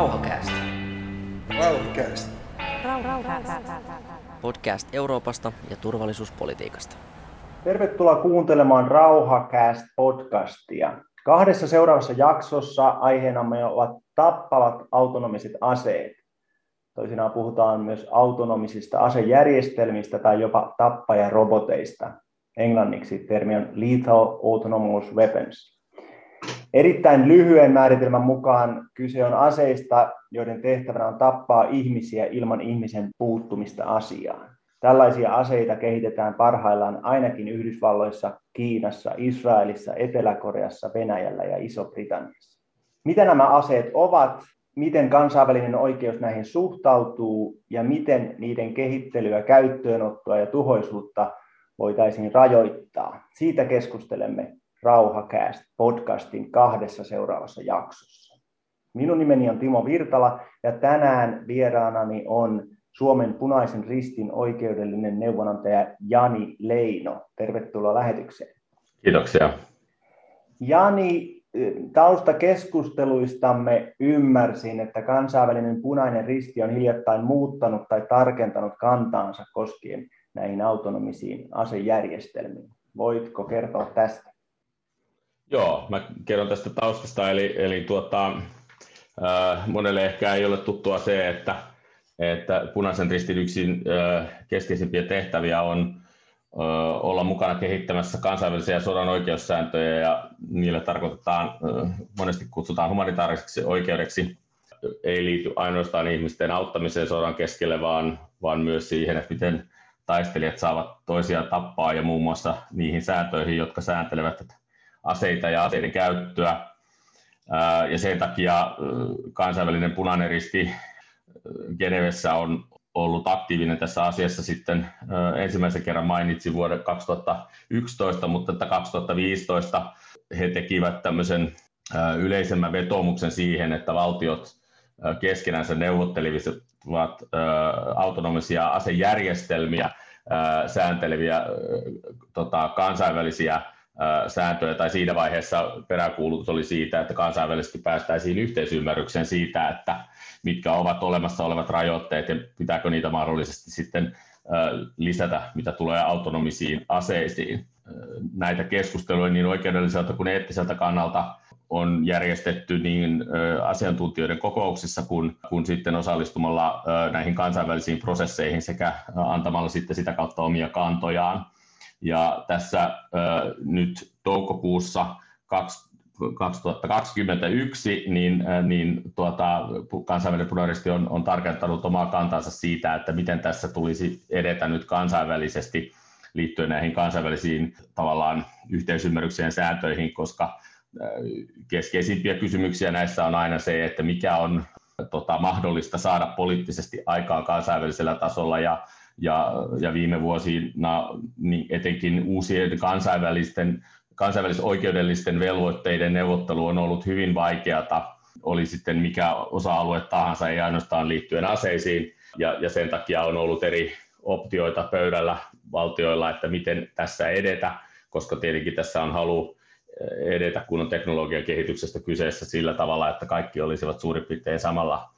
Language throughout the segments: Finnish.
Rauhakäästä. Rauhakäästä. Podcast Euroopasta ja turvallisuuspolitiikasta. Tervetuloa kuuntelemaan Rauhakääst podcastia. Kahdessa seuraavassa jaksossa aiheenamme ovat tappavat autonomiset aseet. Toisinaan puhutaan myös autonomisista asejärjestelmistä tai jopa tappajaroboteista. Englanniksi termi on lethal autonomous weapons. Erittäin lyhyen määritelmän mukaan kyse on aseista, joiden tehtävänä on tappaa ihmisiä ilman ihmisen puuttumista asiaan. Tällaisia aseita kehitetään parhaillaan ainakin Yhdysvalloissa, Kiinassa, Israelissa, Etelä-Koreassa, Venäjällä ja Iso-Britanniassa. Mitä nämä aseet ovat, miten kansainvälinen oikeus näihin suhtautuu ja miten niiden kehittelyä, käyttöönottoa ja tuhoisuutta voitaisiin rajoittaa. Siitä keskustelemme Rauhakääst podcastin kahdessa seuraavassa jaksossa. Minun nimeni on Timo Virtala ja tänään vieraanani on Suomen punaisen ristin oikeudellinen neuvonantaja Jani Leino. Tervetuloa lähetykseen. Kiitoksia. Jani, taustakeskusteluistamme ymmärsin, että kansainvälinen punainen risti on hiljattain muuttanut tai tarkentanut kantaansa koskien näihin autonomisiin asejärjestelmiin. Voitko kertoa tästä? Joo, mä kerron tästä taustasta, eli, eli tuota, äh, monelle ehkä ei ole tuttua se, että, että punaisen ristin yksin äh, keskeisimpiä tehtäviä on äh, olla mukana kehittämässä kansainvälisiä sodan oikeussääntöjä, ja niillä tarkoitetaan, äh, monesti kutsutaan humanitaariseksi oikeudeksi, ei liity ainoastaan ihmisten auttamiseen sodan keskelle, vaan, vaan myös siihen, että miten taistelijat saavat toisiaan tappaa ja muun muassa niihin sääntöihin, jotka sääntelevät aseita ja aseiden käyttöä. Ja sen takia kansainvälinen punainen risti Genevessä on ollut aktiivinen tässä asiassa sitten ensimmäisen kerran mainitsin vuoden 2011, mutta että 2015 he tekivät tämmöisen yleisemmän vetomuksen siihen, että valtiot keskenänsä neuvottelisivat autonomisia asejärjestelmiä säänteleviä tota, kansainvälisiä sääntöjä, tai siinä vaiheessa peräkuulutus oli siitä, että kansainvälisesti päästäisiin yhteisymmärrykseen siitä, että mitkä ovat olemassa olevat rajoitteet ja pitääkö niitä mahdollisesti sitten lisätä, mitä tulee autonomisiin aseisiin. Näitä keskusteluja niin oikeudelliselta kuin eettiseltä kannalta on järjestetty niin asiantuntijoiden kokouksissa kuin, kuin sitten osallistumalla näihin kansainvälisiin prosesseihin sekä antamalla sitten sitä kautta omia kantojaan. Ja tässä nyt toukokuussa 2021 niin, niin tuota, kansainvälinen punaristi on, on tarkentanut omaa kantansa siitä, että miten tässä tulisi edetä nyt kansainvälisesti liittyen näihin kansainvälisiin tavallaan yhteisymmärrykseen sääntöihin, koska keskeisimpiä kysymyksiä näissä on aina se, että mikä on tota, mahdollista saada poliittisesti aikaan kansainvälisellä tasolla ja, ja, ja viime vuosina niin etenkin uusien kansainvälisten kansainvälisoikeudellisten velvoitteiden neuvottelu on ollut hyvin vaikeata, oli sitten mikä osa-alue tahansa, ei ainoastaan liittyen aseisiin, ja, ja sen takia on ollut eri optioita pöydällä valtioilla, että miten tässä edetä, koska tietenkin tässä on halu edetä, kun on teknologian kehityksestä kyseessä sillä tavalla, että kaikki olisivat suurin piirtein samalla,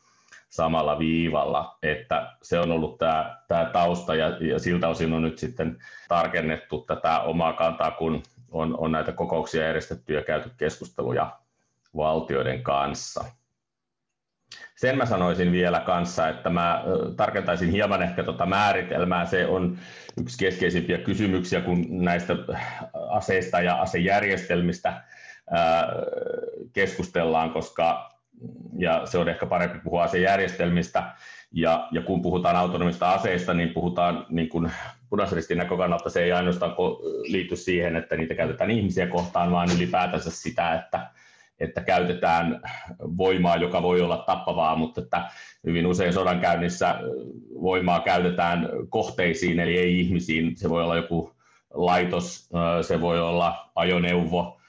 samalla viivalla. Että se on ollut tämä, tämä tausta ja, ja siltä osin on nyt sitten tarkennettu tätä omaa kantaa, kun on, on näitä kokouksia järjestetty ja käyty keskusteluja valtioiden kanssa. Sen mä sanoisin vielä kanssa, että mä tarkentaisin hieman ehkä tuota määritelmää. Se on yksi keskeisimpiä kysymyksiä, kun näistä aseista ja asejärjestelmistä keskustellaan, koska ja se on ehkä parempi puhua asejärjestelmistä. Ja, ja kun puhutaan autonomista aseista, niin puhutaan niin kuin punaisristin näkökannalta se ei ainoastaan liity siihen, että niitä käytetään ihmisiä kohtaan, vaan ylipäätänsä sitä, että, että käytetään voimaa, joka voi olla tappavaa, mutta että hyvin usein sodankäynnissä voimaa käytetään kohteisiin, eli ei ihmisiin. Se voi olla joku laitos, se voi olla ajoneuvo,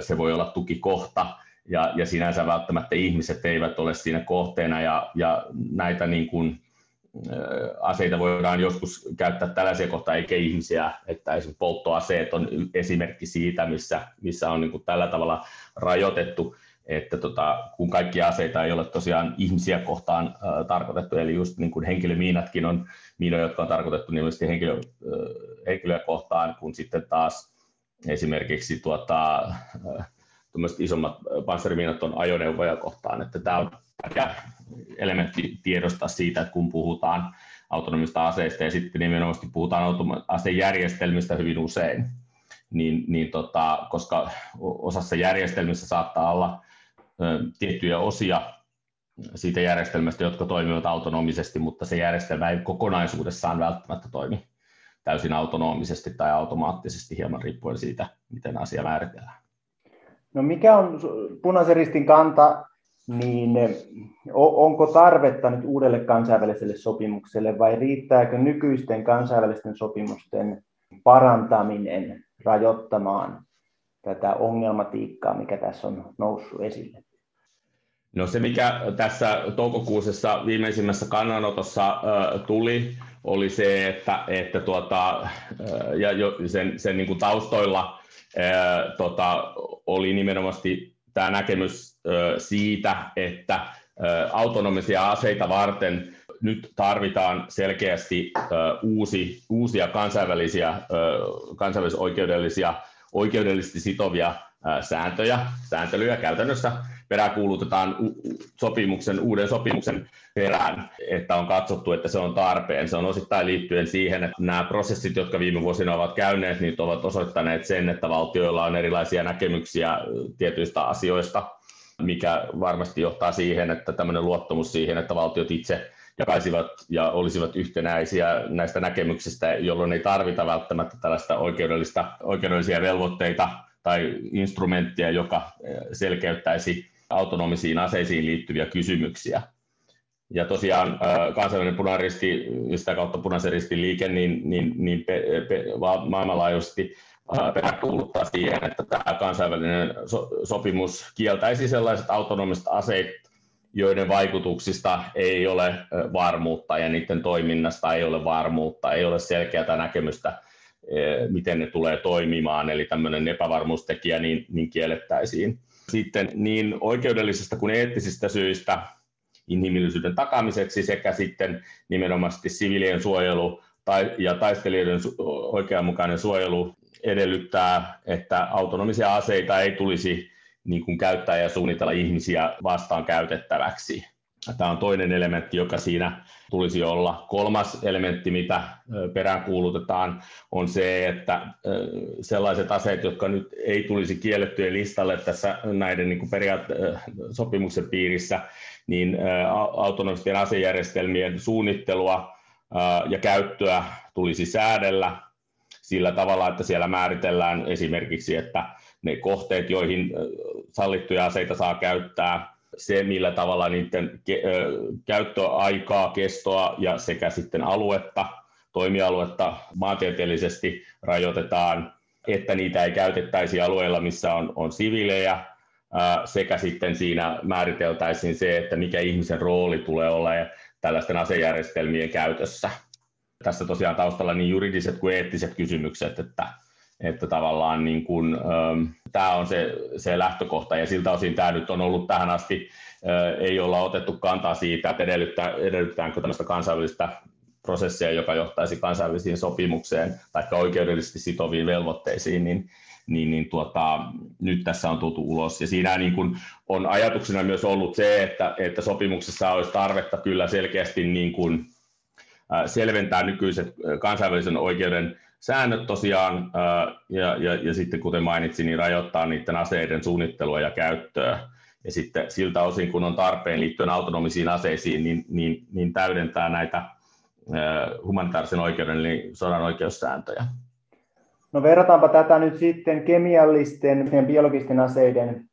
se voi olla tukikohta, ja, ja sinänsä välttämättä ihmiset eivät ole siinä kohteena, ja, ja näitä niin kuin, aseita voidaan joskus käyttää tällaisia kohtaa, eikä ihmisiä, että esimerkiksi polttoaseet on esimerkki siitä, missä, missä on niin kuin tällä tavalla rajoitettu että tota, kun kaikki aseita ei ole tosiaan ihmisiä kohtaan äh, tarkoitettu, eli just niin kuin henkilömiinatkin on miinoja, jotka on tarkoitettu nimellisesti henkilö, äh, henkilöä kohtaan, kun sitten taas esimerkiksi tuota, äh, isommat panssarimiinat on ajoneuvoja kohtaan, että tämä on tärkeä elementti tiedostaa siitä, että kun puhutaan autonomista aseista ja sitten nimenomaan puhutaan asejärjestelmistä hyvin usein, niin, niin tota, koska osassa järjestelmissä saattaa olla tiettyjä osia siitä järjestelmästä, jotka toimivat autonomisesti, mutta se järjestelmä ei kokonaisuudessaan välttämättä toimi täysin autonomisesti tai automaattisesti hieman riippuen siitä, miten asia määritellään. No mikä on punaisen ristin kanta, niin onko tarvetta nyt uudelle kansainväliselle sopimukselle vai riittääkö nykyisten kansainvälisten sopimusten parantaminen rajoittamaan tätä ongelmatiikkaa, mikä tässä on noussut esille? No se, mikä tässä toukokuusessa viimeisimmässä kannanotossa tuli, oli se, että, että tuota, ja jo sen, sen niin kuin taustoilla tota, oli nimenomaan tämä näkemys siitä, että autonomisia aseita varten nyt tarvitaan selkeästi uusi, uusia kansainvälisiä, kansainvälisoikeudellisia oikeudellisesti sitovia sääntöjä, sääntelyjä käytännössä, peräkuulutetaan sopimuksen, uuden sopimuksen perään, että on katsottu, että se on tarpeen. Se on osittain liittyen siihen, että nämä prosessit, jotka viime vuosina ovat käyneet, niin ovat osoittaneet sen, että valtioilla on erilaisia näkemyksiä tietyistä asioista, mikä varmasti johtaa siihen, että tämmöinen luottamus siihen, että valtiot itse jakaisivat ja olisivat yhtenäisiä näistä näkemyksistä, jolloin ei tarvita välttämättä tällaista oikeudellista, oikeudellisia velvoitteita tai instrumenttia, joka selkeyttäisi autonomisiin aseisiin liittyviä kysymyksiä. Ja tosiaan kansainvälinen punaristi ja sitä kautta punaisen ristin liike niin, niin, niin pe, pe, maailmanlaajuisesti peräkuuluttaa siihen, että tämä kansainvälinen so, sopimus kieltäisi sellaiset autonomiset aseet, joiden vaikutuksista ei ole varmuutta ja niiden toiminnasta ei ole varmuutta, ei ole selkeää näkemystä, miten ne tulee toimimaan, eli tämmöinen epävarmuustekijä niin, niin kiellettäisiin sitten niin oikeudellisista kuin eettisistä syistä inhimillisyyden takamiseksi sekä sitten nimenomaan siviilien suojelu tai, ja taistelijoiden su, oikeanmukainen suojelu edellyttää, että autonomisia aseita ei tulisi niin kuin käyttää ja suunnitella ihmisiä vastaan käytettäväksi. Tämä on toinen elementti, joka siinä tulisi olla. Kolmas elementti, mitä peräänkuulutetaan, on se, että sellaiset aseet, jotka nyt ei tulisi kiellettyjen listalle tässä näiden niin sopimuksen piirissä, niin autonomisten asejärjestelmien suunnittelua ja käyttöä tulisi säädellä sillä tavalla, että siellä määritellään esimerkiksi, että ne kohteet, joihin sallittuja aseita saa käyttää, se, millä tavalla niiden käyttöaikaa, kestoa ja sekä sitten aluetta, toimialuetta maantieteellisesti rajoitetaan, että niitä ei käytettäisi alueilla, missä on, on siviilejä, sekä sitten siinä määriteltäisiin se, että mikä ihmisen rooli tulee olemaan tällaisten asejärjestelmien käytössä. Tässä tosiaan taustalla niin juridiset kuin eettiset kysymykset, että että tavallaan niin kuin, ähm, tämä on se, se lähtökohta ja siltä osin tämä nyt on ollut tähän asti, äh, ei olla otettu kantaa siitä, että edellyttää, edellyttääkö tämmöistä kansainvälistä prosessia, joka johtaisi kansainvälisiin sopimukseen tai oikeudellisesti sitoviin velvoitteisiin, niin, niin, niin tuota, nyt tässä on tultu ulos. Ja siinä niin kuin on ajatuksena myös ollut se, että, että sopimuksessa olisi tarvetta kyllä selkeästi niin kuin, äh, selventää nykyiset äh, kansainvälisen oikeuden säännöt tosiaan, ja, ja, ja sitten kuten mainitsin, niin rajoittaa niiden aseiden suunnittelua ja käyttöä. Ja sitten siltä osin, kun on tarpeen liittyen autonomisiin aseisiin, niin, niin, niin täydentää näitä humanitaarisen oikeuden eli sodan oikeussääntöjä. No verrataanpa tätä nyt sitten kemiallisten ja biologisten aseiden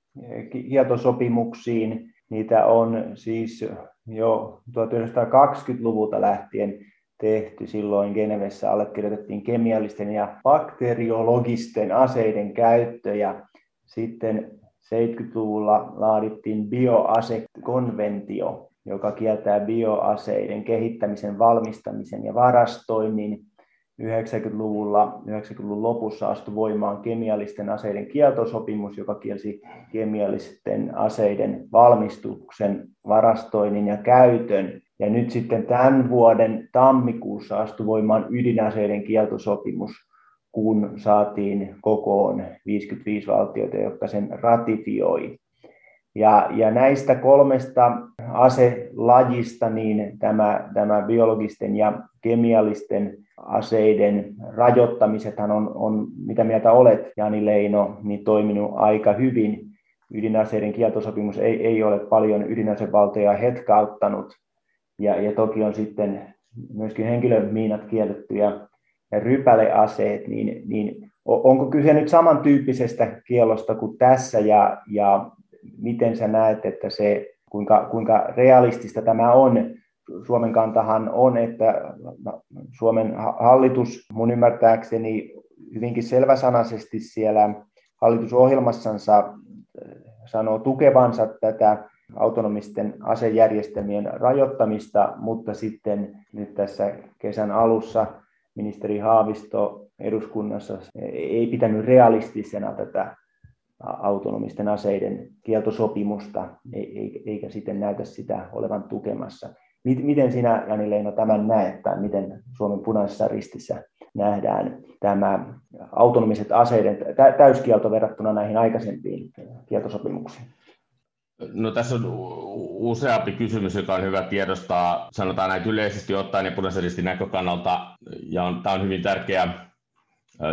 kieltosopimuksiin. Niitä on siis jo 1920-luvulta lähtien tehty. Silloin Genevessä allekirjoitettiin kemiallisten ja bakteriologisten aseiden käyttö ja sitten 70-luvulla laadittiin bioasekonventio, joka kieltää bioaseiden kehittämisen, valmistamisen ja varastoinnin. 90-luvulla, 90-luvun lopussa astui voimaan kemiallisten aseiden kieltosopimus, joka kielsi kemiallisten aseiden valmistuksen, varastoinnin ja käytön. Ja nyt sitten tämän vuoden tammikuussa astui voimaan ydinaseiden kieltosopimus, kun saatiin kokoon 55 valtiota, jotka sen ratifioi. Ja, ja näistä kolmesta aselajista niin tämä, tämä biologisten ja kemiallisten aseiden rajoittamisethan on, on, mitä mieltä olet, Jani Leino, niin toiminut aika hyvin. Ydinaseiden kieltosopimus ei, ei ole paljon ydinasevaltoja hetkauttanut, ja, ja toki on sitten myöskin henkilömiinat kielletty ja, ja rypäleaseet, niin, niin onko kyse nyt samantyyppisestä kielosta kuin tässä, ja, ja miten sä näet, että se, kuinka, kuinka realistista tämä on, Suomen kantahan on, että Suomen hallitus mun ymmärtääkseni hyvinkin selväsanaisesti siellä hallitusohjelmassansa äh, sanoo tukevansa tätä autonomisten asejärjestelmien rajoittamista, mutta sitten nyt tässä kesän alussa ministeri Haavisto eduskunnassa ei pitänyt realistisena tätä autonomisten aseiden kieltosopimusta, eikä sitten näytä sitä olevan tukemassa. Miten sinä, Jani Leino, tämän näet, tai miten Suomen punaisessa ristissä nähdään tämä autonomiset aseiden täyskielto verrattuna näihin aikaisempiin kieltosopimuksiin? No tässä on useampi kysymys, joka on hyvä tiedostaa, sanotaan näin yleisesti ottaen ja punaisen näkökannalta, ja on, tämä on hyvin tärkeä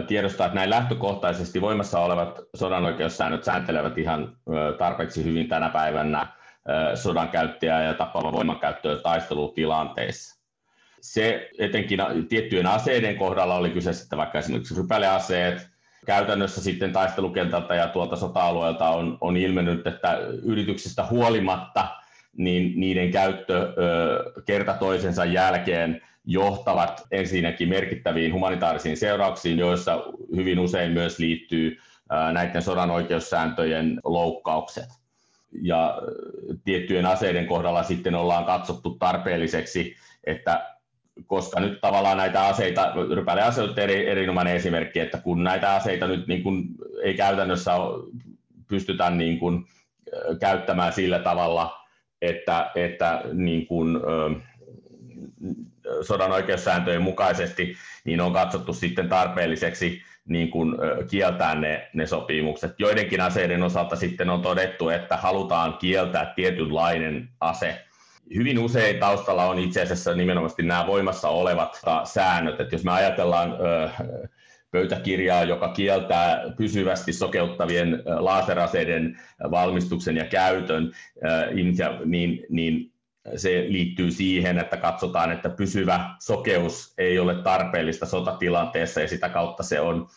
tiedostaa, että näin lähtökohtaisesti voimassa olevat sodan oikeussäännöt sääntelevät ihan tarpeeksi hyvin tänä päivänä sodan käyttäjää ja tappava voimankäyttöä taistelutilanteissa. Se etenkin tiettyjen aseiden kohdalla oli kyse sitten vaikka esimerkiksi rypäleaseet, käytännössä sitten taistelukentältä ja tuolta sota-alueelta on, on ilmennyt, että yrityksistä huolimatta niin niiden käyttö ö, kerta toisensa jälkeen johtavat ensinnäkin merkittäviin humanitaarisiin seurauksiin, joissa hyvin usein myös liittyy näiden sodan oikeussääntöjen loukkaukset. Ja tiettyjen aseiden kohdalla sitten ollaan katsottu tarpeelliseksi, että koska nyt tavallaan näitä aseita, rypälease on eri, erinomainen esimerkki, että kun näitä aseita nyt niin kuin ei käytännössä pystytä niin kuin käyttämään sillä tavalla, että, että niin kuin, sodan oikeussääntöjen mukaisesti, niin on katsottu sitten tarpeelliseksi niin kuin kieltää ne, ne sopimukset. Joidenkin aseiden osalta sitten on todettu, että halutaan kieltää tietynlainen ase. Hyvin usein taustalla on itse asiassa nimenomaan nämä voimassa olevat säännöt. Että jos me ajatellaan pöytäkirjaa, joka kieltää pysyvästi sokeuttavien laaseraseiden valmistuksen ja käytön, niin, niin se liittyy siihen, että katsotaan, että pysyvä sokeus ei ole tarpeellista sotatilanteessa ja sitä kautta se on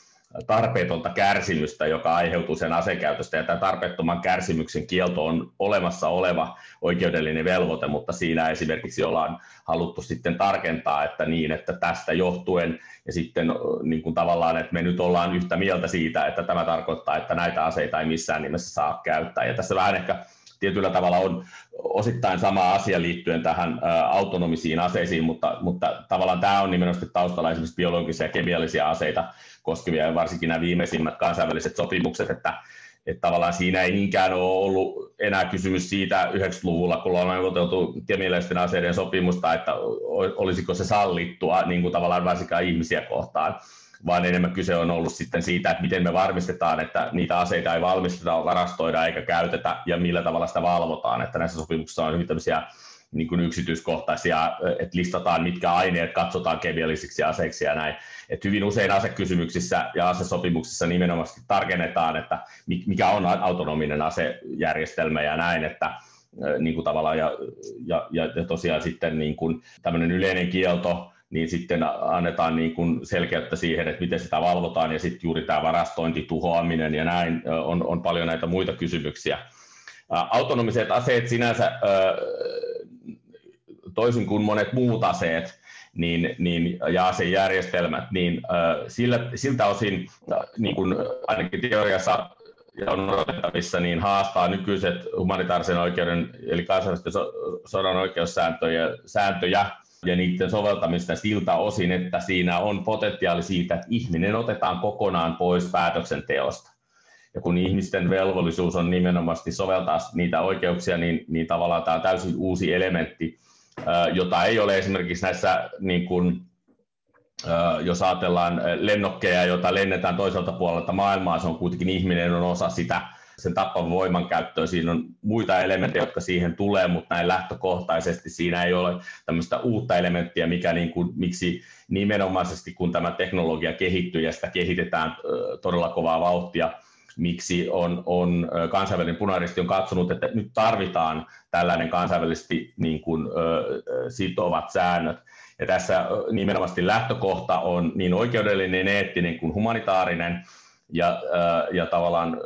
tarpeetonta kärsimystä, joka aiheutuu sen asekäytöstä. Ja tämä tarpeettoman kärsimyksen kielto on olemassa oleva oikeudellinen velvoite, mutta siinä esimerkiksi ollaan haluttu sitten tarkentaa, että niin, että tästä johtuen ja sitten niin kuin tavallaan, että me nyt ollaan yhtä mieltä siitä, että tämä tarkoittaa, että näitä aseita ei missään nimessä saa käyttää. Ja tässä vähän ehkä tietyllä tavalla on osittain sama asia liittyen tähän autonomisiin aseisiin, mutta, mutta tavallaan tämä on nimenomaan taustalla esimerkiksi biologisia ja kemiallisia aseita koskevia, varsinkin nämä viimeisimmät kansainväliset sopimukset, että, että tavallaan siinä ei niinkään ole ollut enää kysymys siitä 90-luvulla, kun ollaan neuvoteltu kemiallisten aseiden sopimusta, että olisiko se sallittua niin kuin tavallaan varsinkaan ihmisiä kohtaan, vaan enemmän kyse on ollut sitten siitä, että miten me varmistetaan, että niitä aseita ei valmisteta, varastoida eikä käytetä ja millä tavalla sitä valvotaan. Että näissä sopimuksissa on hyvin tämmöisiä niin kuin yksityiskohtaisia, että listataan mitkä aineet katsotaan kemiallisiksi aseiksi ja näin. Et hyvin usein asekysymyksissä ja asesopimuksissa nimenomaan tarkennetaan, että mikä on autonominen asejärjestelmä ja näin, että niin kuin tavallaan ja, ja, ja tosiaan sitten niin kuin tämmöinen yleinen kielto niin sitten annetaan niin kuin selkeyttä siihen, että miten sitä valvotaan, ja sitten juuri tämä varastointi, tuhoaminen ja näin, on, on paljon näitä muita kysymyksiä. Autonomiset aseet sinänsä, toisin kuin monet muut aseet, niin, niin, ja asejärjestelmät, niin sillä, siltä osin niin kuin ainakin teoriassa ja on odotettavissa, niin haastaa nykyiset humanitaarisen oikeuden, eli kansainvälisten sodan oikeussääntöjä sääntöjä, ja niiden soveltamista siltä osin, että siinä on potentiaali siitä, että ihminen otetaan kokonaan pois päätöksenteosta. Ja kun ihmisten velvollisuus on nimenomaan soveltaa niitä oikeuksia, niin, niin tavallaan tämä on täysin uusi elementti, jota ei ole esimerkiksi näissä, niin kuin, jos ajatellaan lennokkeja, joita lennetään toiselta puolelta maailmaa, se on kuitenkin ihminen on osa sitä sen tappavan voiman käyttöä. Siinä on muita elementtejä, jotka siihen tulee, mutta näin lähtökohtaisesti siinä ei ole tämmöistä uutta elementtiä, mikä niin kuin, miksi nimenomaisesti kun tämä teknologia kehittyy ja sitä kehitetään todella kovaa vauhtia, miksi on, on kansainvälinen punaristi on katsonut, että nyt tarvitaan tällainen kansainvälisesti niin kuin, sitovat säännöt. Ja tässä nimenomaisesti lähtökohta on niin oikeudellinen, eettinen kuin humanitaarinen, ja, ja tavallaan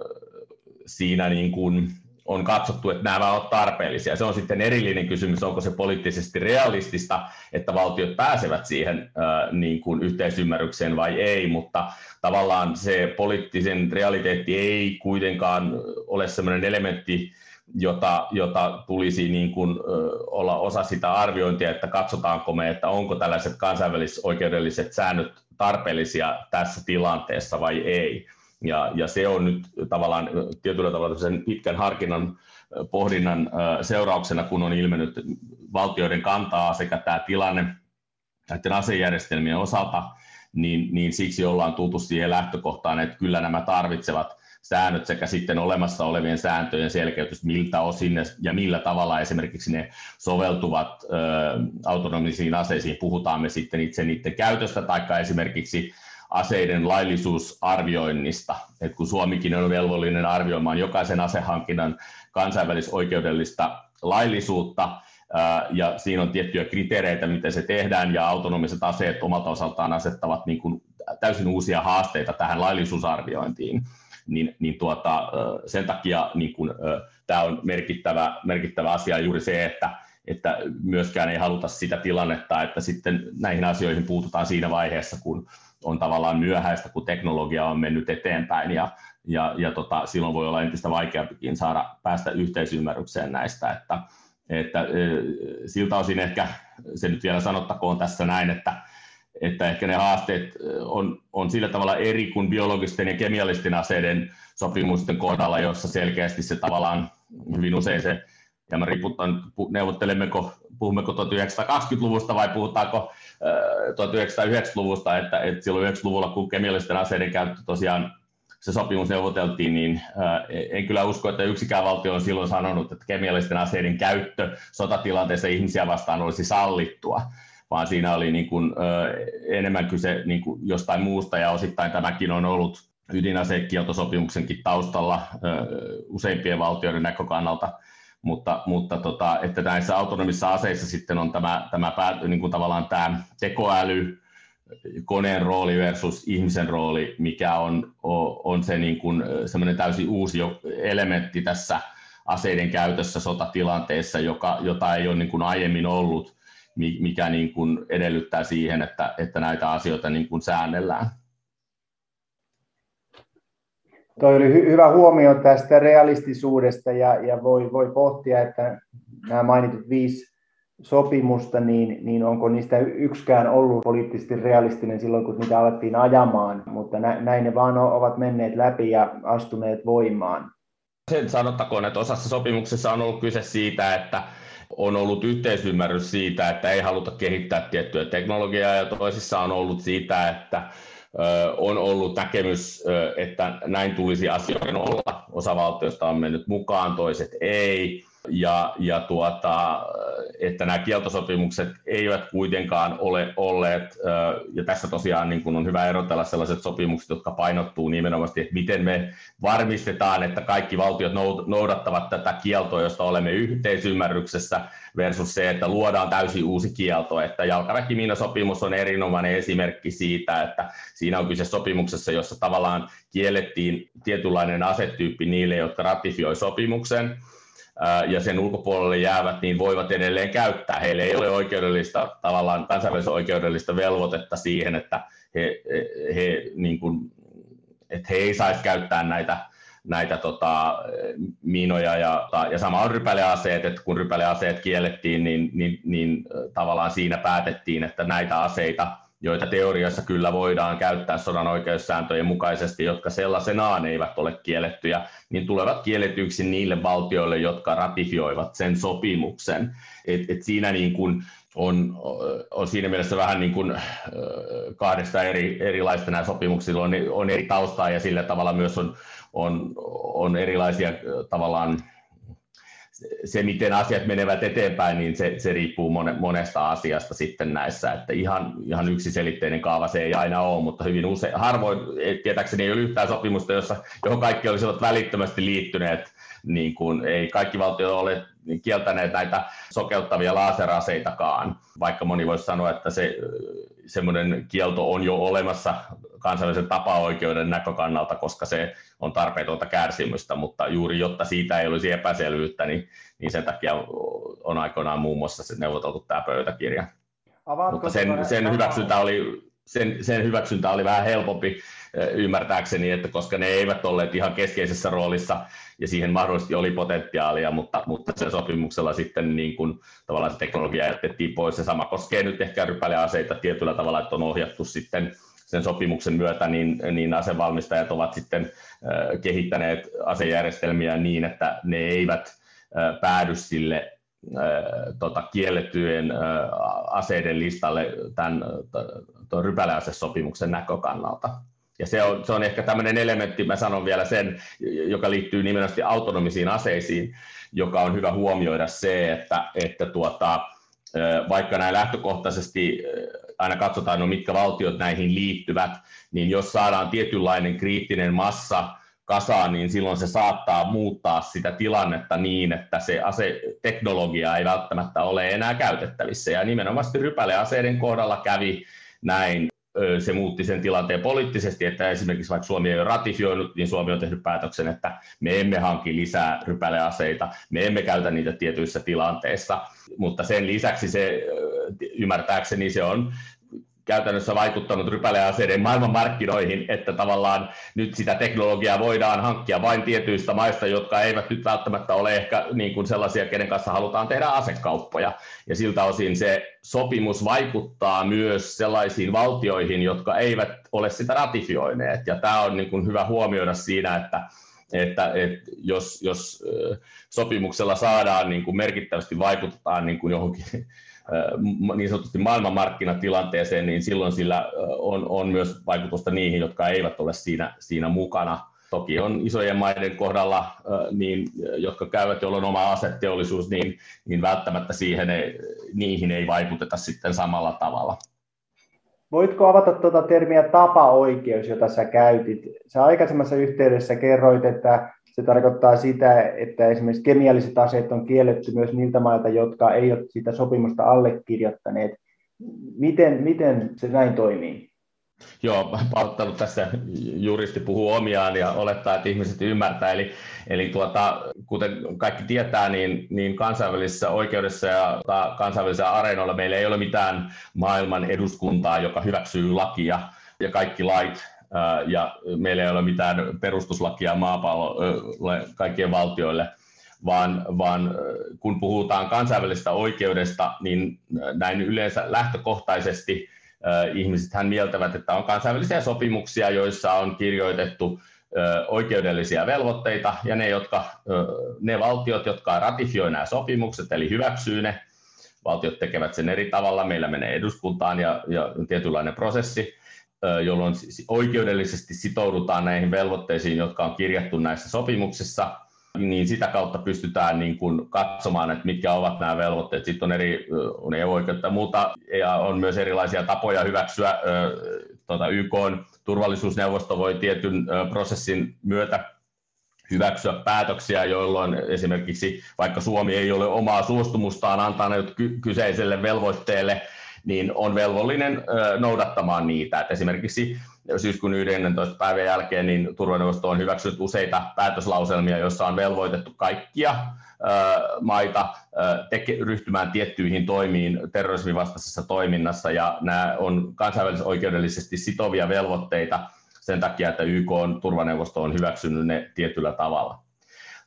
siinä niin kuin on katsottu, että nämä ovat tarpeellisia. Se on sitten erillinen kysymys, onko se poliittisesti realistista, että valtiot pääsevät siihen niin kuin yhteisymmärrykseen vai ei, mutta tavallaan se poliittisen realiteetti ei kuitenkaan ole sellainen elementti, jota, jota tulisi niin kuin, olla osa sitä arviointia, että katsotaanko me, että onko tällaiset kansainvälisoikeudelliset säännöt tarpeellisia tässä tilanteessa vai ei. Ja, ja se on nyt tavallaan tietyllä tavalla sen pitkän harkinnan pohdinnan seurauksena, kun on ilmennyt valtioiden kantaa sekä tämä tilanne näiden asejärjestelmien osalta, niin, niin siksi ollaan tultu siihen lähtökohtaan, että kyllä nämä tarvitsevat säännöt sekä sitten olemassa olevien sääntöjen selkeytys, miltä osin ne, ja millä tavalla esimerkiksi ne soveltuvat ö, autonomisiin aseisiin, puhutaan me sitten itse niiden käytöstä, tai esimerkiksi aseiden laillisuusarvioinnista, että kun Suomikin on velvollinen arvioimaan jokaisen asehankinnan kansainvälisoikeudellista laillisuutta, ja siinä on tiettyjä kriteereitä, miten se tehdään, ja autonomiset aseet omalta osaltaan asettavat niin kuin täysin uusia haasteita tähän laillisuusarviointiin, niin, niin tuota, sen takia niin kuin, tämä on merkittävä, merkittävä asia juuri se, että, että myöskään ei haluta sitä tilannetta, että sitten näihin asioihin puututaan siinä vaiheessa, kun on tavallaan myöhäistä, kun teknologia on mennyt eteenpäin ja, ja, ja tota, silloin voi olla entistä vaikeampikin saada päästä yhteisymmärrykseen näistä, että, että siltä osin ehkä se nyt vielä sanottakoon tässä näin, että, että ehkä ne haasteet on, on sillä tavalla eri kuin biologisten ja kemiallisten aseiden sopimusten kohdalla, jossa selkeästi se tavallaan hyvin usein se ja mä riipputan, neuvottelemmeko, puhummeko 1920-luvusta vai puhutaanko 1990-luvusta, että, että silloin 90-luvulla, kun kemiallisten aseiden käyttö tosiaan se sopimus neuvoteltiin, niin en kyllä usko, että yksikään valtio on silloin sanonut, että kemiallisten aseiden käyttö sotatilanteessa ihmisiä vastaan olisi sallittua, vaan siinä oli niin kuin, enemmän kyse niin kuin jostain muusta, ja osittain tämäkin on ollut ydinasekieltosopimuksenkin taustalla useimpien valtioiden näkökannalta, mutta, mutta tota, että näissä autonomisissa aseissa sitten on tämä, tämä pää, niin kuin tavallaan tämä tekoäly, koneen rooli versus ihmisen rooli, mikä on, on se niin kuin täysin uusi elementti tässä aseiden käytössä sotatilanteessa, joka, jota ei ole niin kuin aiemmin ollut, mikä niin kuin edellyttää siihen, että, että näitä asioita niin kuin säännellään. Toi oli hy- hyvä huomio tästä realistisuudesta ja, ja voi, voi pohtia, että nämä mainitut viisi sopimusta, niin, niin onko niistä yksikään ollut poliittisesti realistinen silloin, kun niitä alettiin ajamaan, mutta nä, näin ne vaan ovat menneet läpi ja astuneet voimaan. Sen sanottakoon, että osassa sopimuksessa on ollut kyse siitä, että on ollut yhteisymmärrys siitä, että ei haluta kehittää tiettyä teknologiaa, ja toisissa on ollut siitä, että on ollut näkemys, että näin tulisi asioiden olla. Osa valtioista on mennyt mukaan, toiset ei. Ja, ja tuota, että nämä kieltosopimukset eivät kuitenkaan ole olleet, ja tässä tosiaan niin kuin on hyvä erotella sellaiset sopimukset, jotka painottuu nimenomaan, että miten me varmistetaan, että kaikki valtiot noudattavat tätä kieltoa, josta olemme yhteisymmärryksessä, versus se, että luodaan täysin uusi kielto. Että jalkaväkimiinasopimus on erinomainen esimerkki siitä, että siinä on kyse sopimuksessa, jossa tavallaan kiellettiin tietynlainen asetyyppi niille, jotka ratifioi sopimuksen, ja sen ulkopuolelle jäävät, niin voivat edelleen käyttää. Heillä ei ole oikeudellista, tavallaan kansainvälistä oikeudellista velvoitetta siihen, että he, he, niin kuin, että he ei saisi käyttää näitä, näitä tota, miinoja ja, ja sama on rypäleaseet, että kun rypäleaseet kiellettiin, niin, niin, niin tavallaan siinä päätettiin, että näitä aseita joita teoriassa kyllä voidaan käyttää sodan oikeussääntöjen mukaisesti, jotka sellaisenaan eivät ole kiellettyjä, niin tulevat kielletyiksi niille valtioille, jotka ratifioivat sen sopimuksen. Et, et siinä niin kuin on, on siinä mielessä vähän niin kuin kahdesta eri, erilaista nämä sopimukset on, on eri taustaa ja sillä tavalla myös on, on, on erilaisia tavallaan se, miten asiat menevät eteenpäin, niin se, se riippuu monesta asiasta sitten näissä, että ihan, ihan yksiselitteinen kaava se ei aina ole, mutta hyvin usein, harvoin, tietääkseni ei ole yhtään sopimusta, jossa, johon kaikki olisivat välittömästi liittyneet, niin kuin ei kaikki valtiot ole kieltäneet näitä sokeuttavia laaseraseitakaan, vaikka moni voisi sanoa, että se semmoinen kielto on jo olemassa kansallisen tapaoikeuden näkökannalta, koska se on tarpeetonta kärsimystä, mutta juuri jotta siitä ei olisi epäselvyyttä, niin, niin sen takia on aikoinaan muun muassa se neuvoteltu tämä pöytäkirja. Avaatko mutta sen, sen, hyväksyntä oli, sen, sen hyväksyntä oli vähän helpompi ymmärtääkseni, että koska ne eivät olleet ihan keskeisessä roolissa ja siihen mahdollisesti oli potentiaalia, mutta, mutta sen sopimuksella sitten niin kuin, tavallaan se teknologia jätettiin pois. Ja sama koskee nyt ehkä rypäleaseita tietyllä tavalla, että on ohjattu sitten sen sopimuksen myötä, niin, niin asevalmistajat ovat sitten kehittäneet asejärjestelmiä niin, että ne eivät päädy sille tota, kiellettyjen aseiden listalle tämän rypäleasesopimuksen näkökannalta. Ja se on, se on ehkä tämmöinen elementti, mä sanon vielä sen, joka liittyy nimenomaan autonomisiin aseisiin, joka on hyvä huomioida se, että, että tuota, vaikka näin lähtökohtaisesti aina katsotaan, no mitkä valtiot näihin liittyvät, niin jos saadaan tietynlainen kriittinen massa kasaan, niin silloin se saattaa muuttaa sitä tilannetta niin, että se aseteknologia ei välttämättä ole enää käytettävissä. Ja nimenomaan rypäleaseiden kohdalla kävi näin se muutti sen tilanteen poliittisesti, että esimerkiksi vaikka Suomi ei ole ratifioinut, niin Suomi on tehnyt päätöksen, että me emme hanki lisää rypäleaseita, me emme käytä niitä tietyissä tilanteissa, mutta sen lisäksi se ymmärtääkseni se on käytännössä vaikuttanut rypäleaseiden maailmanmarkkinoihin, että tavallaan nyt sitä teknologiaa voidaan hankkia vain tietyistä maista, jotka eivät nyt välttämättä ole ehkä niin kuin sellaisia, kenen kanssa halutaan tehdä asekauppoja. Ja siltä osin se sopimus vaikuttaa myös sellaisiin valtioihin, jotka eivät ole sitä ratifioineet. Ja tämä on niin kuin hyvä huomioida siinä, että että, että jos, jos sopimuksella saadaan niin kuin merkittävästi vaikutetaan niin kuin johonkin niin sanotusti maailmanmarkkinatilanteeseen, niin silloin sillä on, on myös vaikutusta niihin, jotka eivät ole siinä, siinä mukana. Toki on isojen maiden kohdalla, niin, jotka käyvät, joilla on oma aseteollisuus, niin, niin välttämättä siihen ei, niihin ei vaikuteta sitten samalla tavalla. Voitko avata tuota termiä tapaoikeus, jota sä käytit? Sä aikaisemmassa yhteydessä kerroit, että se tarkoittaa sitä, että esimerkiksi kemialliset aseet on kielletty myös niiltä mailta, jotka ei ole sitä sopimusta allekirjoittaneet. Miten, miten se näin toimii? Joo, pauttanut tässä juristi puhuu omiaan ja olettaa, että ihmiset ymmärtää. Eli, eli tuota, kuten kaikki tietää, niin, niin kansainvälisessä oikeudessa ja kansainvälisellä areenoilla meillä ei ole mitään maailman eduskuntaa, joka hyväksyy lakia ja kaikki lait ja meillä ei ole mitään perustuslakia maapallolle kaikkien valtioille, vaan, vaan kun puhutaan kansainvälisestä oikeudesta, niin näin yleensä lähtökohtaisesti ihmiset hän mieltävät, että on kansainvälisiä sopimuksia, joissa on kirjoitettu oikeudellisia velvoitteita, ja ne, jotka, ne valtiot, jotka ratifioivat nämä sopimukset, eli hyväksyy ne, valtiot tekevät sen eri tavalla, meillä menee eduskuntaan ja, ja tietynlainen prosessi, jolloin oikeudellisesti sitoudutaan näihin velvoitteisiin, jotka on kirjattu näissä sopimuksissa, niin sitä kautta pystytään niin kuin katsomaan, että mitkä ovat nämä velvoitteet. Sitten on eri on EU-oikeutta ja muuta, ja on myös erilaisia tapoja hyväksyä. Tuota, YK on turvallisuusneuvosto voi tietyn prosessin myötä hyväksyä päätöksiä, jolloin esimerkiksi vaikka Suomi ei ole omaa suostumustaan antanut kyseiselle velvoitteelle, niin on velvollinen noudattamaan niitä. Et esimerkiksi syyskuun 11. päivän jälkeen niin turvaneuvosto on hyväksynyt useita päätöslauselmia, joissa on velvoitettu kaikkia maita teke, ryhtymään tiettyihin toimiin terrorismin vastaisessa toiminnassa, ja nämä on kansainvälisoikeudellisesti sitovia velvoitteita, sen takia, että YK on turvaneuvosto on hyväksynyt ne tietyllä tavalla.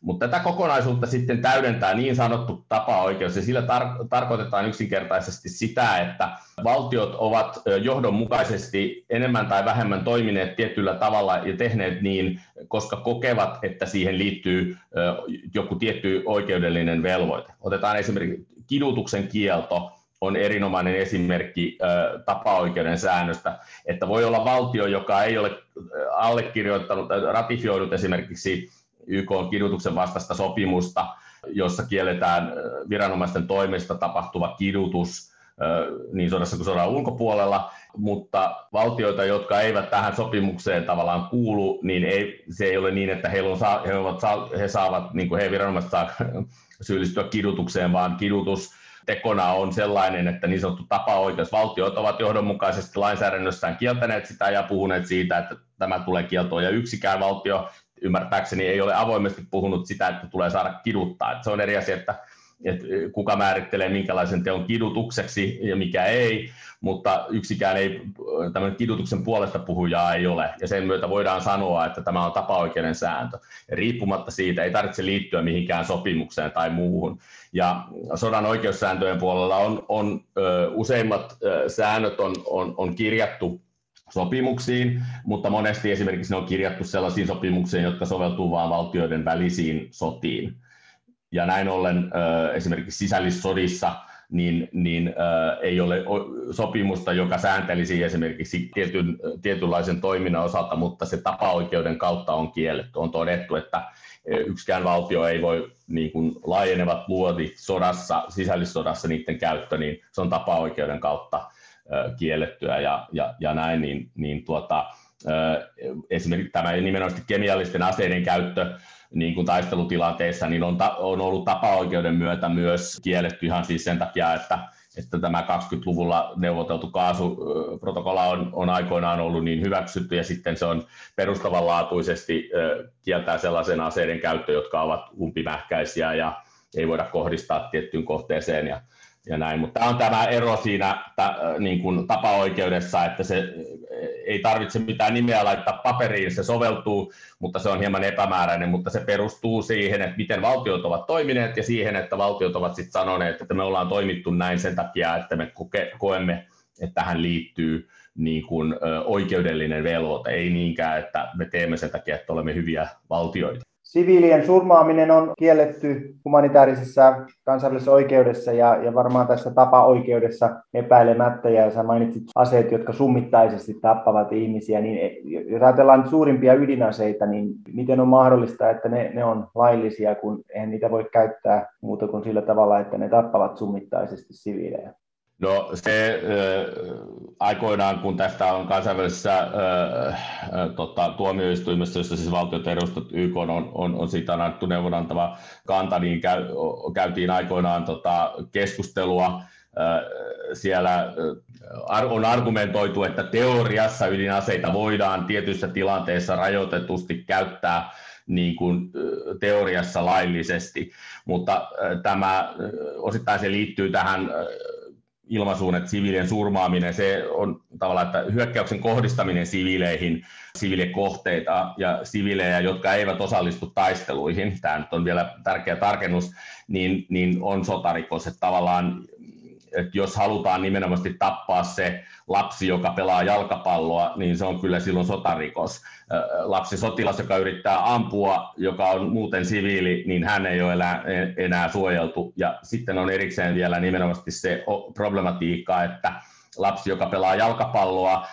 Mutta tätä kokonaisuutta sitten täydentää niin sanottu tapaoikeus, ja sillä tar- tarkoitetaan yksinkertaisesti sitä, että valtiot ovat johdonmukaisesti enemmän tai vähemmän toimineet tietyllä tavalla ja tehneet niin, koska kokevat, että siihen liittyy joku tietty oikeudellinen velvoite. Otetaan esimerkiksi kidutuksen kielto, on erinomainen esimerkki tapaoikeuden säännöstä, että voi olla valtio, joka ei ole allekirjoittanut tai ratifioinut esimerkiksi YK on kidutuksen vastaista sopimusta, jossa kielletään viranomaisten toimesta tapahtuva kidutus niin sodassa kuin sodan ulkopuolella, mutta valtioita, jotka eivät tähän sopimukseen tavallaan kuulu, niin ei, se ei ole niin, että he, on, he, ovat, he saavat, niin kuin he viranomaiset saa syyllistyä kidutukseen, vaan kidutus tekona on sellainen, että niin sanottu tapaoikeus, valtiot ovat johdonmukaisesti lainsäädännössään kieltäneet sitä ja puhuneet siitä, että tämä tulee kieltoon, ja yksikään valtio ymmärtääkseni ei ole avoimesti puhunut sitä, että tulee saada kiduttaa. Että se on eri asia, että, että kuka määrittelee minkälaisen teon kidutukseksi ja mikä ei, mutta yksikään ei, tämän kidutuksen puolesta puhujaa ei ole, ja sen myötä voidaan sanoa, että tämä on tapaoikeuden sääntö. Ja riippumatta siitä ei tarvitse liittyä mihinkään sopimukseen tai muuhun. Ja sodan oikeussääntöjen puolella on, on ö, useimmat ö, säännöt on, on, on kirjattu sopimuksiin, mutta monesti esimerkiksi ne on kirjattu sellaisiin sopimuksiin, jotka soveltuu vain valtioiden välisiin sotiin. Ja näin ollen esimerkiksi sisällissodissa niin, niin ei ole sopimusta, joka sääntelisi esimerkiksi tietyn, tietynlaisen toiminnan osalta, mutta se tapaoikeuden kautta on kielletty. On todettu, että yksikään valtio ei voi niin kuin laajenevat luodit sodassa, sisällissodassa niiden käyttö, niin se on tapaoikeuden kautta kiellettyä ja, ja, ja näin, niin, niin tuota, esimerkiksi tämä nimenomaan kemiallisten aseiden käyttö niin kuin taistelutilanteissa niin on, ta, on ollut tapaoikeuden myötä myös kielletty ihan siis sen takia, että, että tämä 20-luvulla neuvoteltu kaasuprotokolla on, on aikoinaan ollut niin hyväksytty ja sitten se on perustavanlaatuisesti kieltää sellaisen aseiden käyttö, jotka ovat umpimähkäisiä ja ei voida kohdistaa tiettyyn kohteeseen ja ja näin, mutta tämä on tämä ero siinä ta, niin kuin tapaoikeudessa, että se ei tarvitse mitään nimeä laittaa paperiin, se soveltuu, mutta se on hieman epämääräinen, mutta se perustuu siihen, että miten valtiot ovat toimineet ja siihen, että valtiot ovat sitten sanoneet, että me ollaan toimittu näin sen takia, että me koke, koemme, että tähän liittyy niin kuin, oikeudellinen velvoite, ei niinkään, että me teemme sen takia, että olemme hyviä valtioita. Siviilien surmaaminen on kielletty humanitaarisessa kansainvälisessä oikeudessa ja, ja varmaan tässä tapa-oikeudessa epäilemättä. Ja sä mainitsit aseet, jotka summittaisesti tappavat ihmisiä. Niin jos ajatellaan suurimpia ydinaseita, niin miten on mahdollista, että ne, ne on laillisia, kun eihän niitä voi käyttää muuta kuin sillä tavalla, että ne tappavat summittaisesti siviilejä? No se äh, aikoinaan, kun tästä on kansainvälisessä äh, tota, tuomioistuimessa, jossa siis valtiot edustat YK on, on, on siitä annettu neuvonantava kanta, niin käy, käytiin aikoinaan tota, keskustelua. Siellä on argumentoitu, että teoriassa ydinaseita voidaan tietyissä tilanteissa rajoitetusti käyttää niin kuin teoriassa laillisesti, mutta tämä osittain se liittyy tähän ilmaisuun, että siviilien surmaaminen, se on tavallaan, että hyökkäyksen kohdistaminen siviileihin, siviilikohteita ja siviilejä, jotka eivät osallistu taisteluihin, tämä nyt on vielä tärkeä tarkennus, niin, niin on sotarikos, että tavallaan että jos halutaan nimenomaan tappaa se lapsi, joka pelaa jalkapalloa, niin se on kyllä silloin sotarikos. Lapsi sotilas, joka yrittää ampua, joka on muuten siviili, niin hän ei ole enää, enää suojeltu. Ja sitten on erikseen vielä nimenomaan se problematiikka, että lapsi, joka pelaa jalkapalloa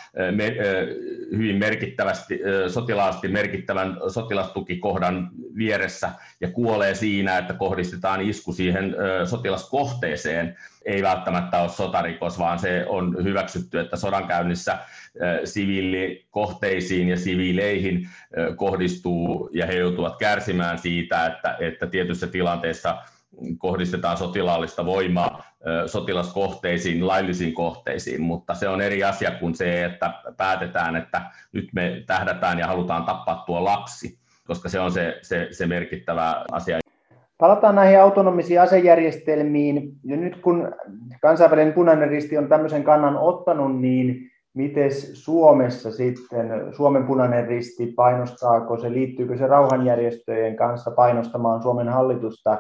hyvin merkittävästi, sotilaasti merkittävän sotilastukikohdan vieressä ja kuolee siinä, että kohdistetaan isku siihen sotilaskohteeseen, ei välttämättä ole sotarikos, vaan se on hyväksytty, että sodankäynnissä siviilikohteisiin ja siviileihin kohdistuu ja he joutuvat kärsimään siitä, että, että tietyissä tilanteissa kohdistetaan sotilaallista voimaa sotilaskohteisiin, laillisiin kohteisiin, mutta se on eri asia kuin se, että päätetään, että nyt me tähdätään ja halutaan tappaa tuo lapsi, koska se on se, se, se merkittävä asia. Palataan näihin autonomisiin asejärjestelmiin. Ja nyt kun kansainvälinen punainen risti on tämmöisen kannan ottanut, niin Miten Suomessa sitten, Suomen punainen risti, painostaako se, liittyykö se rauhanjärjestöjen kanssa painostamaan Suomen hallitusta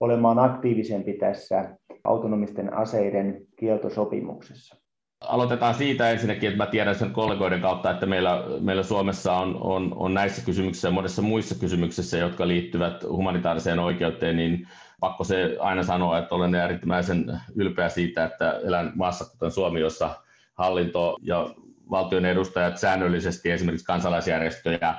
olemaan aktiivisempi tässä autonomisten aseiden kieltosopimuksessa? Aloitetaan siitä ensinnäkin, että mä tiedän sen kollegoiden kautta, että meillä, meillä Suomessa on, on, on näissä kysymyksissä ja monissa muissa kysymyksissä, jotka liittyvät humanitaariseen oikeuteen, niin pakko se aina sanoa, että olen äärimmäisen ylpeä siitä, että elän maassa kuten Suomi, jossa hallinto ja valtion edustajat säännöllisesti esimerkiksi kansalaisjärjestöjä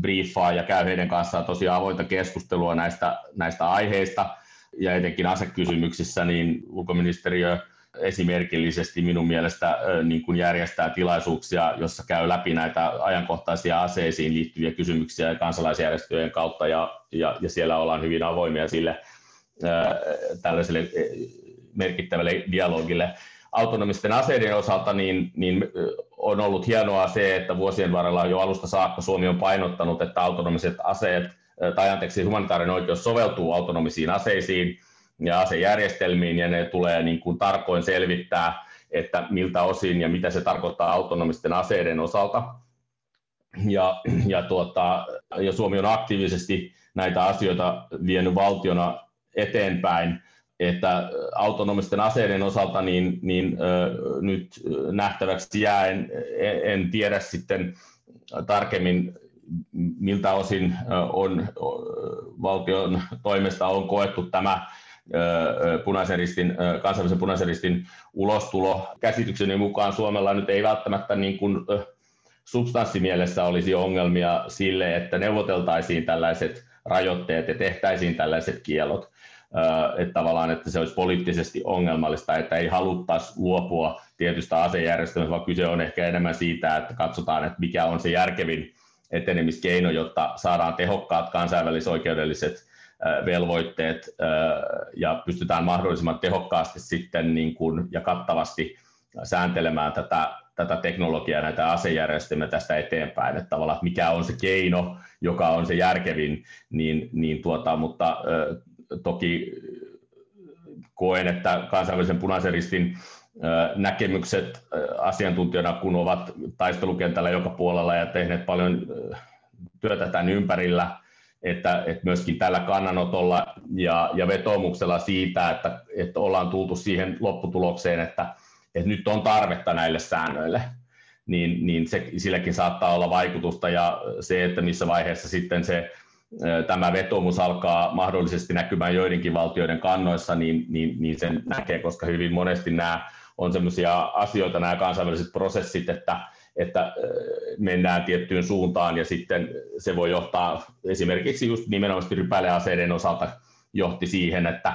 briefaa ja käy heidän kanssaan tosiaan avointa keskustelua näistä, näistä aiheista ja etenkin asekysymyksissä, niin ulkoministeriö esimerkillisesti minun mielestä niin kuin järjestää tilaisuuksia, jossa käy läpi näitä ajankohtaisia aseisiin liittyviä kysymyksiä kansalaisjärjestöjen kautta ja, ja, ja siellä ollaan hyvin avoimia sille tällaiselle merkittävälle dialogille. Autonomisten aseiden osalta niin, niin on ollut hienoa se, että vuosien varrella jo alusta saakka Suomi on painottanut, että autonomiset aseet, tai anteeksi, humanitaarinen oikeus soveltuu autonomisiin aseisiin ja asejärjestelmiin, ja ne tulee niin kuin tarkoin selvittää, että miltä osin ja mitä se tarkoittaa autonomisten aseiden osalta. Ja, ja, tuota, ja Suomi on aktiivisesti näitä asioita vienyt valtiona eteenpäin, että autonomisten aseiden osalta niin, niin ö, nyt nähtäväksi jää, en, en tiedä sitten tarkemmin miltä osin on valtion toimesta on koettu tämä punaisen ristin, kansainvälisen punaisen ristin ulostulo. Käsitykseni mukaan Suomella nyt ei välttämättä niin kuin substanssimielessä olisi ongelmia sille, että neuvoteltaisiin tällaiset rajoitteet ja tehtäisiin tällaiset kielot että tavallaan, että se olisi poliittisesti ongelmallista, että ei haluttaisi luopua tietystä asejärjestelmästä, vaan kyse on ehkä enemmän siitä, että katsotaan, että mikä on se järkevin etenemiskeino, jotta saadaan tehokkaat kansainvälisoikeudelliset velvoitteet ja pystytään mahdollisimman tehokkaasti sitten niin kuin, ja kattavasti sääntelemään tätä, tätä teknologiaa, näitä asejärjestelmiä tästä eteenpäin, että tavallaan mikä on se keino, joka on se järkevin, niin, niin tuota, mutta toki koen, että kansainvälisen punaisen ristin näkemykset asiantuntijana, kun ovat taistelukentällä joka puolella ja tehneet paljon työtä tämän ympärillä, että, että myöskin tällä kannanotolla ja, ja vetoomuksella siitä, että, että ollaan tultu siihen lopputulokseen, että, että nyt on tarvetta näille säännöille, niin, niin se, silläkin saattaa olla vaikutusta ja se, että missä vaiheessa sitten se tämä vetomus alkaa mahdollisesti näkymään joidenkin valtioiden kannoissa, niin, niin, niin sen näkee, koska hyvin monesti nämä on sellaisia asioita, nämä kansainväliset prosessit, että, että mennään tiettyyn suuntaan ja sitten se voi johtaa esimerkiksi just nimenomaan rypäleaseiden osalta johti siihen, että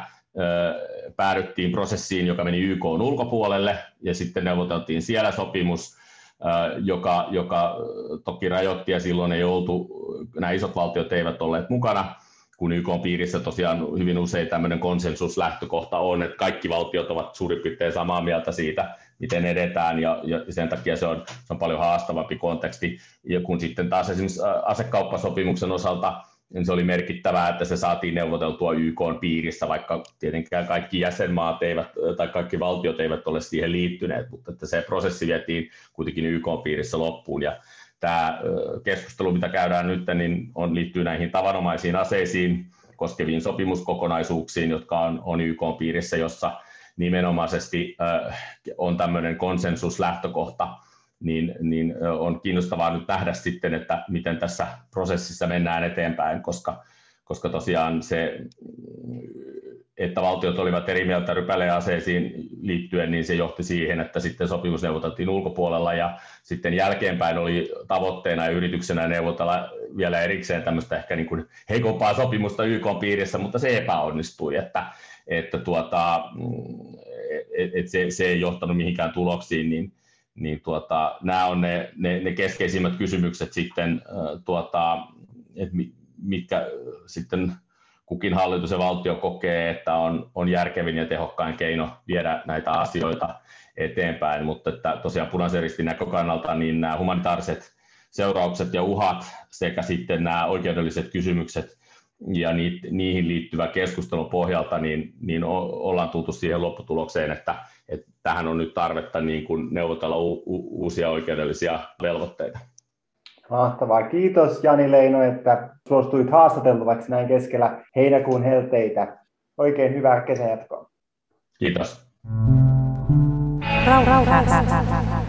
päädyttiin prosessiin, joka meni YK ulkopuolelle ja sitten neuvoteltiin siellä sopimus, joka, joka toki rajoitti ja silloin ei oltu, nämä isot valtiot eivät olleet mukana, kun YK piirissä tosiaan hyvin usein tämmöinen konsensuslähtökohta on, että kaikki valtiot ovat suurin piirtein samaa mieltä siitä, miten edetään, ja, ja sen takia se on, se on paljon haastavampi konteksti. Ja kun sitten taas esimerkiksi asekauppasopimuksen osalta niin se oli merkittävää, että se saatiin neuvoteltua YK piirissä, vaikka tietenkään kaikki jäsenmaat eivät, tai kaikki valtiot eivät ole siihen liittyneet, mutta että se prosessi vietiin kuitenkin YK piirissä loppuun. Ja tämä keskustelu, mitä käydään nyt, niin on, liittyy näihin tavanomaisiin aseisiin koskeviin sopimuskokonaisuuksiin, jotka on, on YK piirissä, jossa nimenomaisesti äh, on tämmöinen konsensuslähtökohta, niin, niin on kiinnostavaa nyt nähdä sitten, että miten tässä prosessissa mennään eteenpäin, koska, koska tosiaan se, että valtiot olivat eri mieltä rypäleaseisiin liittyen, niin se johti siihen, että sitten sopimus neuvoteltiin ulkopuolella ja sitten jälkeenpäin oli tavoitteena ja yrityksenä neuvotella vielä erikseen tämmöistä ehkä niin kuin heikompaa sopimusta YK piirissä, mutta se epäonnistui, että, että tuota, et, et se, se ei johtanut mihinkään tuloksiin, niin, niin tuota, nämä on ne, ne, ne keskeisimmät kysymykset sitten, tuota, että mitkä sitten kukin hallitus ja valtio kokee, että on, on järkevin ja tehokkain keino viedä näitä asioita eteenpäin, mutta että tosiaan punaisen ristin näkökannalta niin nämä humanitaariset seuraukset ja uhat sekä sitten nämä oikeudelliset kysymykset ja niihin liittyvä keskustelun pohjalta, niin, niin ollaan tultu siihen lopputulokseen, että, että tähän on nyt tarvetta niin kuin neuvotella u, u, uusia oikeudellisia velvoitteita. Mahtavaa. Kiitos Jani Leino, että suostuit haastateltavaksi näin keskellä heinäkuun helteitä. Oikein hyvää kesänjatkoa. Kiitos. Rau, rau, rau, rau, rau, rau.